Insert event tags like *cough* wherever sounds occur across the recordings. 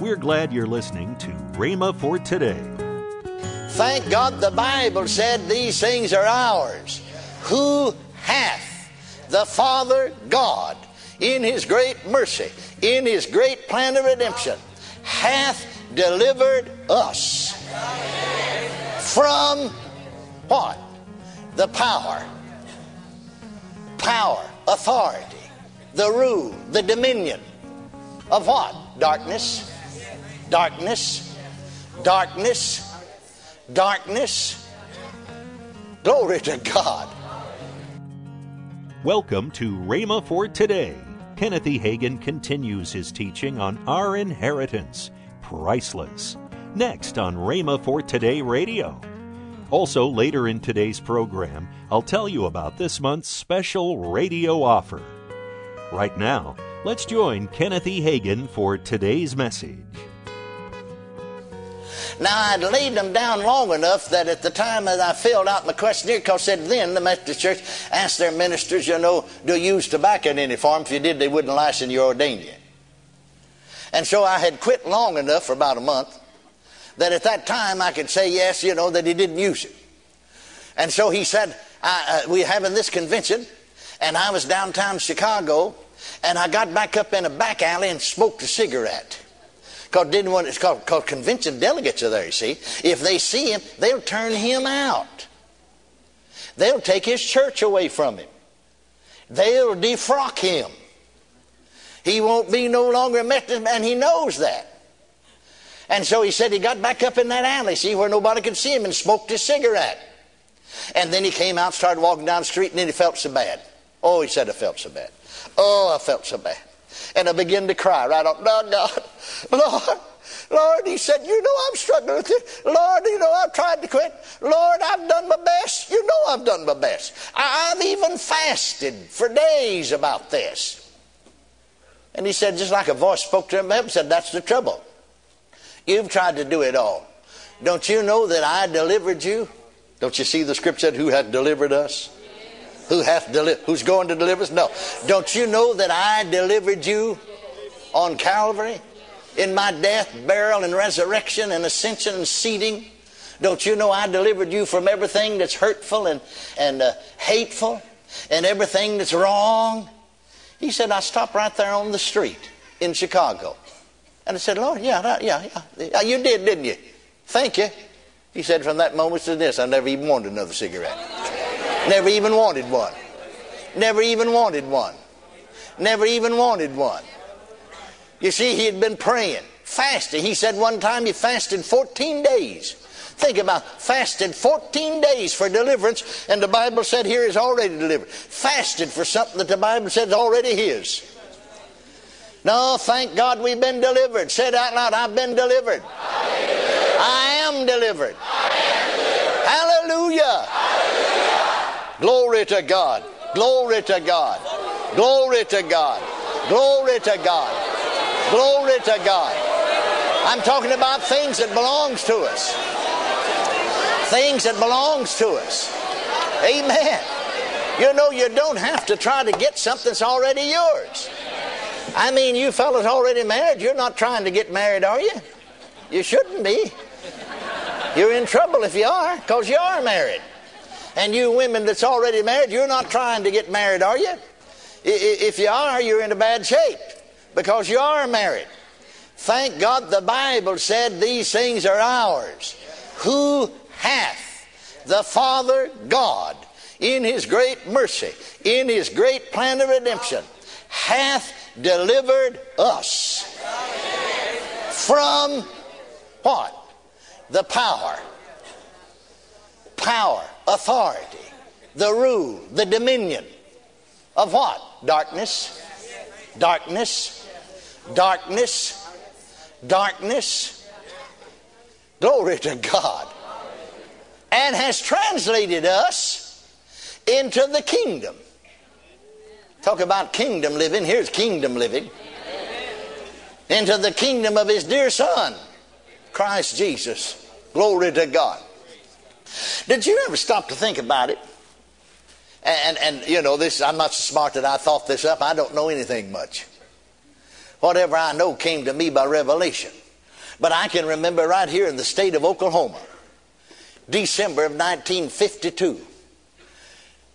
We're glad you're listening to Rhema for today. Thank God the Bible said these things are ours. Who hath the Father God in his great mercy, in his great plan of redemption, hath delivered us from what? The power. Power, authority, the rule, the dominion of what? Darkness. Darkness. Darkness darkness. Glory to God. Welcome to Rhema for Today. Kenneth E. Hagin continues his teaching on our inheritance, priceless. Next on Rhema for Today Radio. Also, later in today's program, I'll tell you about this month's special radio offer. Right now, let's join Kenneth E. Hagin for today's message. Now, I'd laid them down long enough that at the time that I filled out my questionnaire, because said then the Methodist Church asked their ministers, you know, do you use tobacco in any form? If you did, they wouldn't license you or ordain you. And so I had quit long enough for about a month that at that time I could say yes, you know, that he didn't use it. And so he said, uh, we having this convention, and I was downtown Chicago, and I got back up in a back alley and smoked a cigarette. Because didn't want it's called, called convention delegates are there, you see. If they see him, they'll turn him out. They'll take his church away from him. They'll defrock him. He won't be no longer a Methodist, and he knows that. And so he said he got back up in that alley, see, where nobody could see him, and smoked his cigarette. And then he came out, started walking down the street, and then he felt so bad. Oh, he said, I felt so bad. Oh, I felt so bad. And I began to cry right on, oh, God, Lord, Lord, he said, you know I'm struggling with it. Lord, you know I've tried to quit. Lord, I've done my best. You know I've done my best. I, have even fasted for days about this. And he said, just like a voice spoke to him, said, that's the trouble. You've tried to do it all. Don't you know that I delivered you? Don't you see the scripture who had delivered us? Who hath who's going to deliver us? No. Don't you know that I delivered you on Calvary in my death, burial, and resurrection, and ascension and seating? Don't you know I delivered you from everything that's hurtful and, and uh, hateful and everything that's wrong? He said, I stopped right there on the street in Chicago. And I said, Lord, yeah, yeah, yeah. You did, didn't you? Thank you. He said, from that moment to this, I never even wanted another cigarette. Never even wanted one. Never even wanted one. Never even wanted one. You see, he had been praying, fasting. He said one time he fasted 14 days. Think about fasted 14 days for deliverance, and the Bible said here is already delivered. Fasted for something that the Bible said is already his. No, thank God we've been delivered. Say it out loud, I've been delivered. I am delivered. I am delivered. Hallelujah. Glory to God. Glory to God. Glory to God. Glory to God. Glory to God. I'm talking about things that belongs to us. Things that belongs to us. Amen. You know you don't have to try to get something that's already yours. I mean, you fellas already married, you're not trying to get married, are you? You shouldn't be. You're in trouble if you are, because you are married. And you women that's already married, you're not trying to get married, are you? If you are, you're in a bad shape because you are married. Thank God the Bible said these things are ours. Who hath the Father God in his great mercy, in his great plan of redemption, hath delivered us from what? The power. Power authority, the rule, the dominion of what? Darkness, darkness, darkness, darkness. Glory to God. And has translated us into the kingdom. Talk about kingdom living. Here's kingdom living. Into the kingdom of his dear Son, Christ Jesus. Glory to God. Did you ever stop to think about it? And, and, you know, this I'm not so smart that I thought this up. I don't know anything much. Whatever I know came to me by revelation. But I can remember right here in the state of Oklahoma, December of 1952,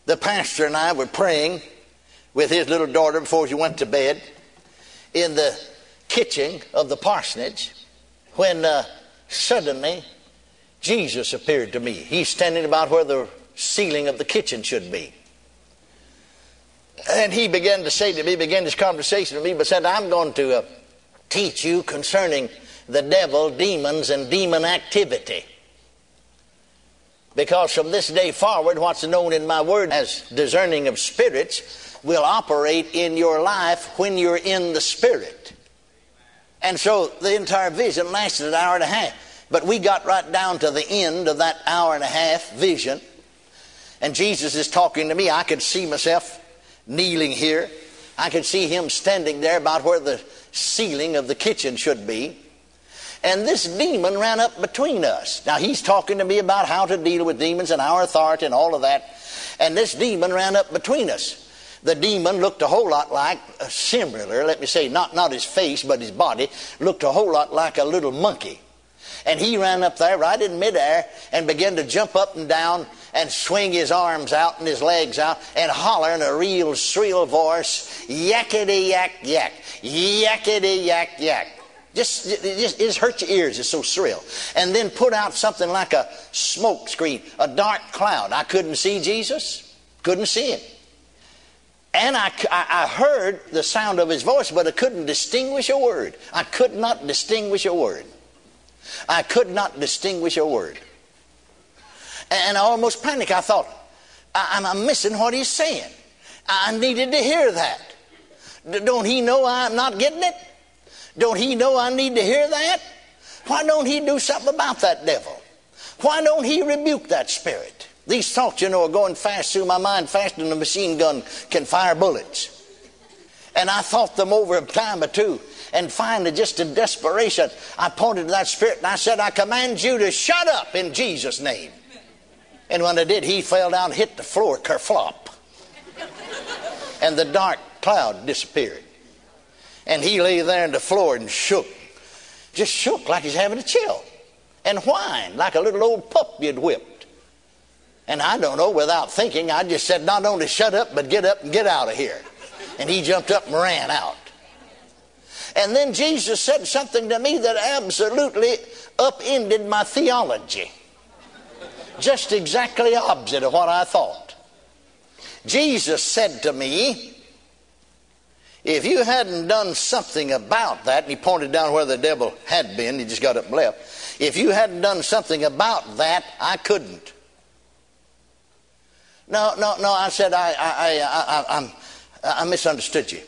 the pastor and I were praying with his little daughter before she went to bed in the kitchen of the parsonage when uh, suddenly Jesus appeared to me. He's standing about where the ceiling of the kitchen should be. And he began to say to me, began this conversation with me, but said, I'm going to uh, teach you concerning the devil, demons, and demon activity. Because from this day forward, what's known in my word as discerning of spirits will operate in your life when you're in the spirit. And so the entire vision lasted an hour and a half. But we got right down to the end of that hour and a half vision. And Jesus is talking to me. I could see myself kneeling here. I could see him standing there about where the ceiling of the kitchen should be. And this demon ran up between us. Now, he's talking to me about how to deal with demons and our authority and all of that. And this demon ran up between us. The demon looked a whole lot like, a similar, let me say, not, not his face, but his body, looked a whole lot like a little monkey. And he ran up there right in midair and began to jump up and down and swing his arms out and his legs out and holler in a real shrill voice, yakety yak yak, yakety yak yak. Just, it just, it just hurts your ears. It's so shrill. And then put out something like a smoke screen, a dark cloud. I couldn't see Jesus, couldn't see him. And I, I, heard the sound of his voice, but I couldn't distinguish a word. I could not distinguish a word. I could not distinguish a word. And I almost panicked. I thought, I'm missing what he's saying. I needed to hear that. Don't he know I'm not getting it? Don't he know I need to hear that? Why don't he do something about that devil? Why don't he rebuke that spirit? These thoughts, you know, are going fast through my mind, faster than a machine gun can fire bullets. And I thought them over a time or two. And finally, just in desperation, I pointed to that spirit and I said, I command you to shut up in Jesus' name. And when I did, he fell down, hit the floor, kerflop. And the dark cloud disappeared. And he lay there on the floor and shook. Just shook like he's having a chill. And whined like a little old pup you'd whipped. And I don't know, without thinking, I just said, not only shut up, but get up and get out of here. And he jumped up and ran out. And then Jesus said something to me that absolutely upended my theology. Just exactly opposite of what I thought. Jesus said to me, if you hadn't done something about that, and he pointed down where the devil had been, he just got up and left. If you hadn't done something about that, I couldn't. No, no, no, I said, I, I, I, I, I misunderstood you.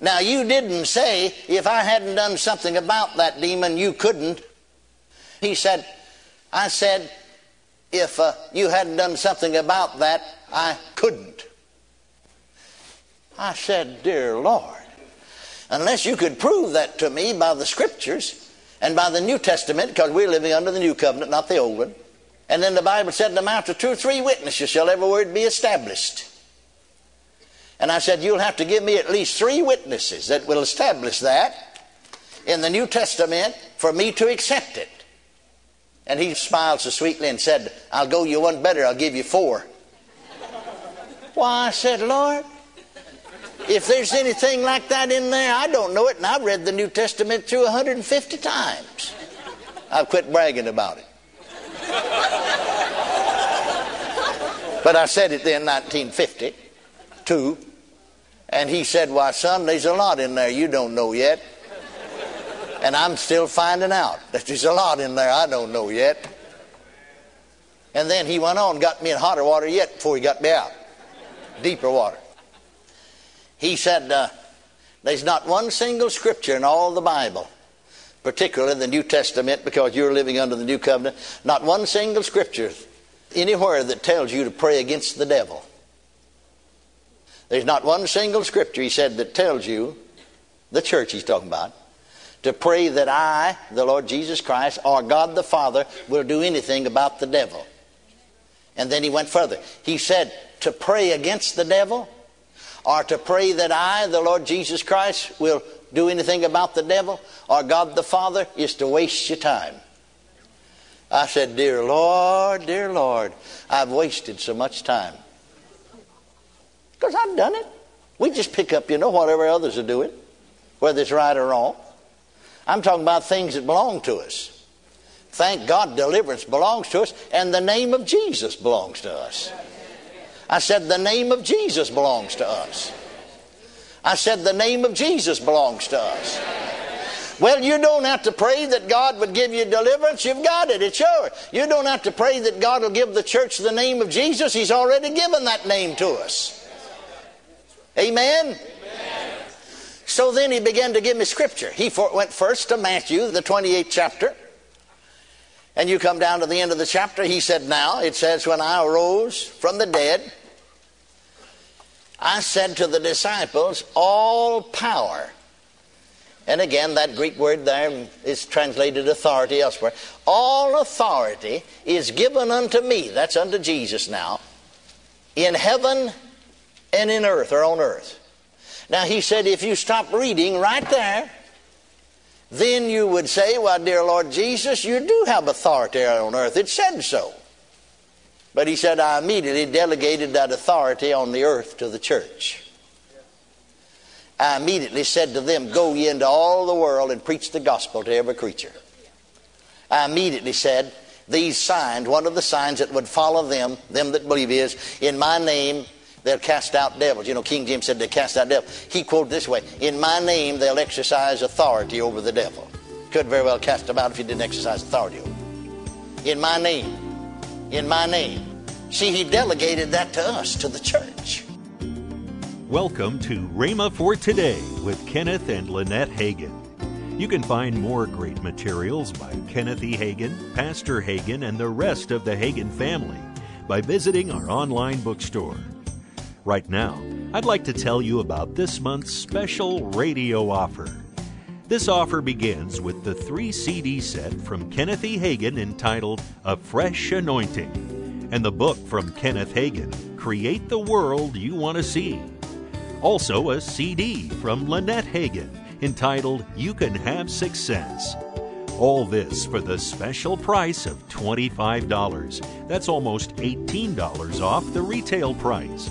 Now, you didn't say, if I hadn't done something about that demon, you couldn't. He said, I said, if uh, you hadn't done something about that, I couldn't. I said, Dear Lord, unless you could prove that to me by the scriptures and by the New Testament, because we're living under the new covenant, not the old one. And then the Bible said, In the mouth of two or three witnesses shall every word be established. And I said, You'll have to give me at least three witnesses that will establish that in the New Testament for me to accept it. And he smiled so sweetly and said, I'll go you one better, I'll give you four. Why, I said, Lord, if there's anything like that in there, I don't know it, and I've read the New Testament through 150 times. I've quit bragging about it. but I said it then, 1952. And he said, Why, son, there's a lot in there you don't know yet. And I'm still finding out *laughs* that there's a lot in there I don't know yet. And then he went on, got me in hotter water yet before he got me out. Deeper water he said, uh, There's not one single scripture in all the Bible, particularly the New Testament, because you're living under the new covenant, not one single scripture anywhere that tells you to pray against the devil. There's not one single scripture, he said, that tells you, the church he's talking about, to pray that I, the Lord Jesus Christ, or God the Father, will do anything about the devil. And then he went further. He said, to pray against the devil or to pray that I, the Lord Jesus Christ, will do anything about the devil or God the Father is to waste your time. I said, Dear Lord, dear Lord, I've wasted so much time. Because I've done it. We just pick up, you know, whatever others are doing, whether it's right or wrong. I'm talking about things that belong to us. Thank God deliverance belongs to us, and the name of Jesus belongs to us. I said, The name of Jesus belongs to us. I said, The name of Jesus belongs to us. Well, you don't have to pray that God would give you deliverance. You've got it. It's yours. You don't have to pray that God will give the church the name of Jesus. He's already given that name to us. Amen? Amen. So then he began to give me scripture. He went first to Matthew, the 28th chapter. And you come down to the end of the chapter. He said, Now, it says, When I arose from the dead, I said to the disciples, All power. And again, that Greek word there is translated authority elsewhere. All authority is given unto me, that's unto Jesus now, in heaven and in earth, or on earth. Now, he said, if you stop reading right there, then you would say, Well, dear Lord Jesus, you do have authority on earth. It said so. But he said, I immediately delegated that authority on the earth to the church. I immediately said to them, Go ye into all the world and preach the gospel to every creature. I immediately said, These signs, one of the signs that would follow them, them that believe, is in my name they'll cast out devils. You know, King James said they cast out devils. He quoted this way In my name they'll exercise authority over the devil. Could very well cast them out if he didn't exercise authority over. In my name in my name. See, he delegated that to us, to the church. Welcome to Rhema for Today with Kenneth and Lynette Hagin. You can find more great materials by Kenneth E. Hagin, Pastor Hagin, and the rest of the Hagin family by visiting our online bookstore. Right now, I'd like to tell you about this month's special radio offer. This offer begins with the three CD set from Kenneth E. Hagin entitled A Fresh Anointing, and the book from Kenneth Hagin, Create the World You Want to See. Also, a CD from Lynette Hagin entitled You Can Have Success. All this for the special price of $25. That's almost $18 off the retail price.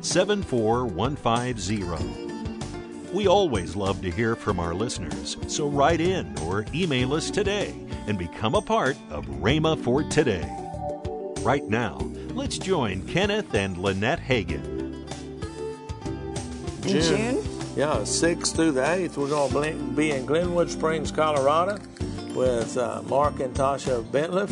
74150. We always love to hear from our listeners, so write in or email us today and become a part of Rhema for Today. Right now, let's join Kenneth and Lynette Hagin. In June? Yeah, 6th through the 8th, we're going to be in Glenwood Springs, Colorado with uh, Mark and Tasha Bentliff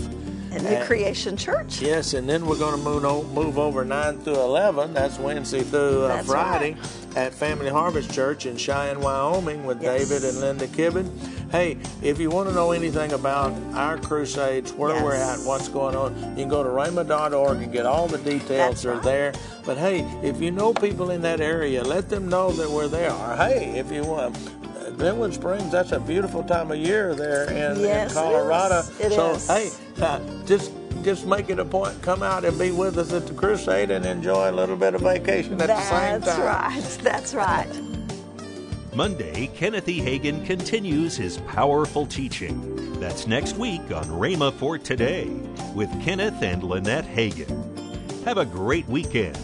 at New Creation Church. Yes, and then we're going to move, move over 9 through 11. That's Wednesday through uh, That's Friday right. at Family Harvest Church in Cheyenne, Wyoming with yes. David and Linda Kibben. Hey, if you want to know anything about our crusades, where yes. we're at, what's going on, you can go to rhema.org and get all the details That's are right. there. But hey, if you know people in that area, let them know that we're there. Or hey, if you want, Glenwood Springs, that's a beautiful time of year there in, yes, in Colorado. It is. It so, is. hey, uh, just just make it a point, come out and be with us at the crusade and enjoy a little bit of vacation at that's the same time. That's right. That's right. Monday, Kenneth E. Hagin continues his powerful teaching. That's next week on Rhema for Today with Kenneth and Lynette Hagin. Have a great weekend